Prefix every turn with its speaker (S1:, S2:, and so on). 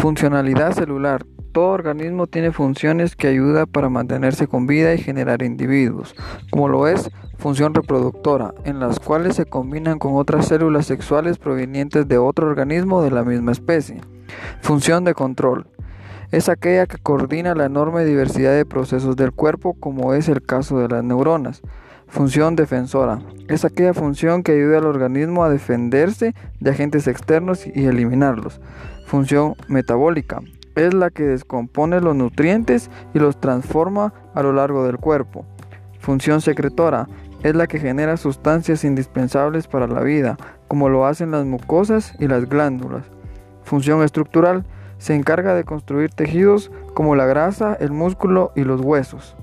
S1: Funcionalidad celular. Todo organismo tiene funciones que ayudan para mantenerse con vida y generar individuos, como lo es función reproductora, en las cuales se combinan con otras células sexuales provenientes de otro organismo de la misma especie. Función de control. Es aquella que coordina la enorme diversidad de procesos del cuerpo, como es el caso de las neuronas. Función defensora. Es aquella función que ayuda al organismo a defenderse de agentes externos y eliminarlos. Función metabólica es la que descompone los nutrientes y los transforma a lo largo del cuerpo. Función secretora es la que genera sustancias indispensables para la vida, como lo hacen las mucosas y las glándulas. Función estructural se encarga de construir tejidos como la grasa, el músculo y los huesos.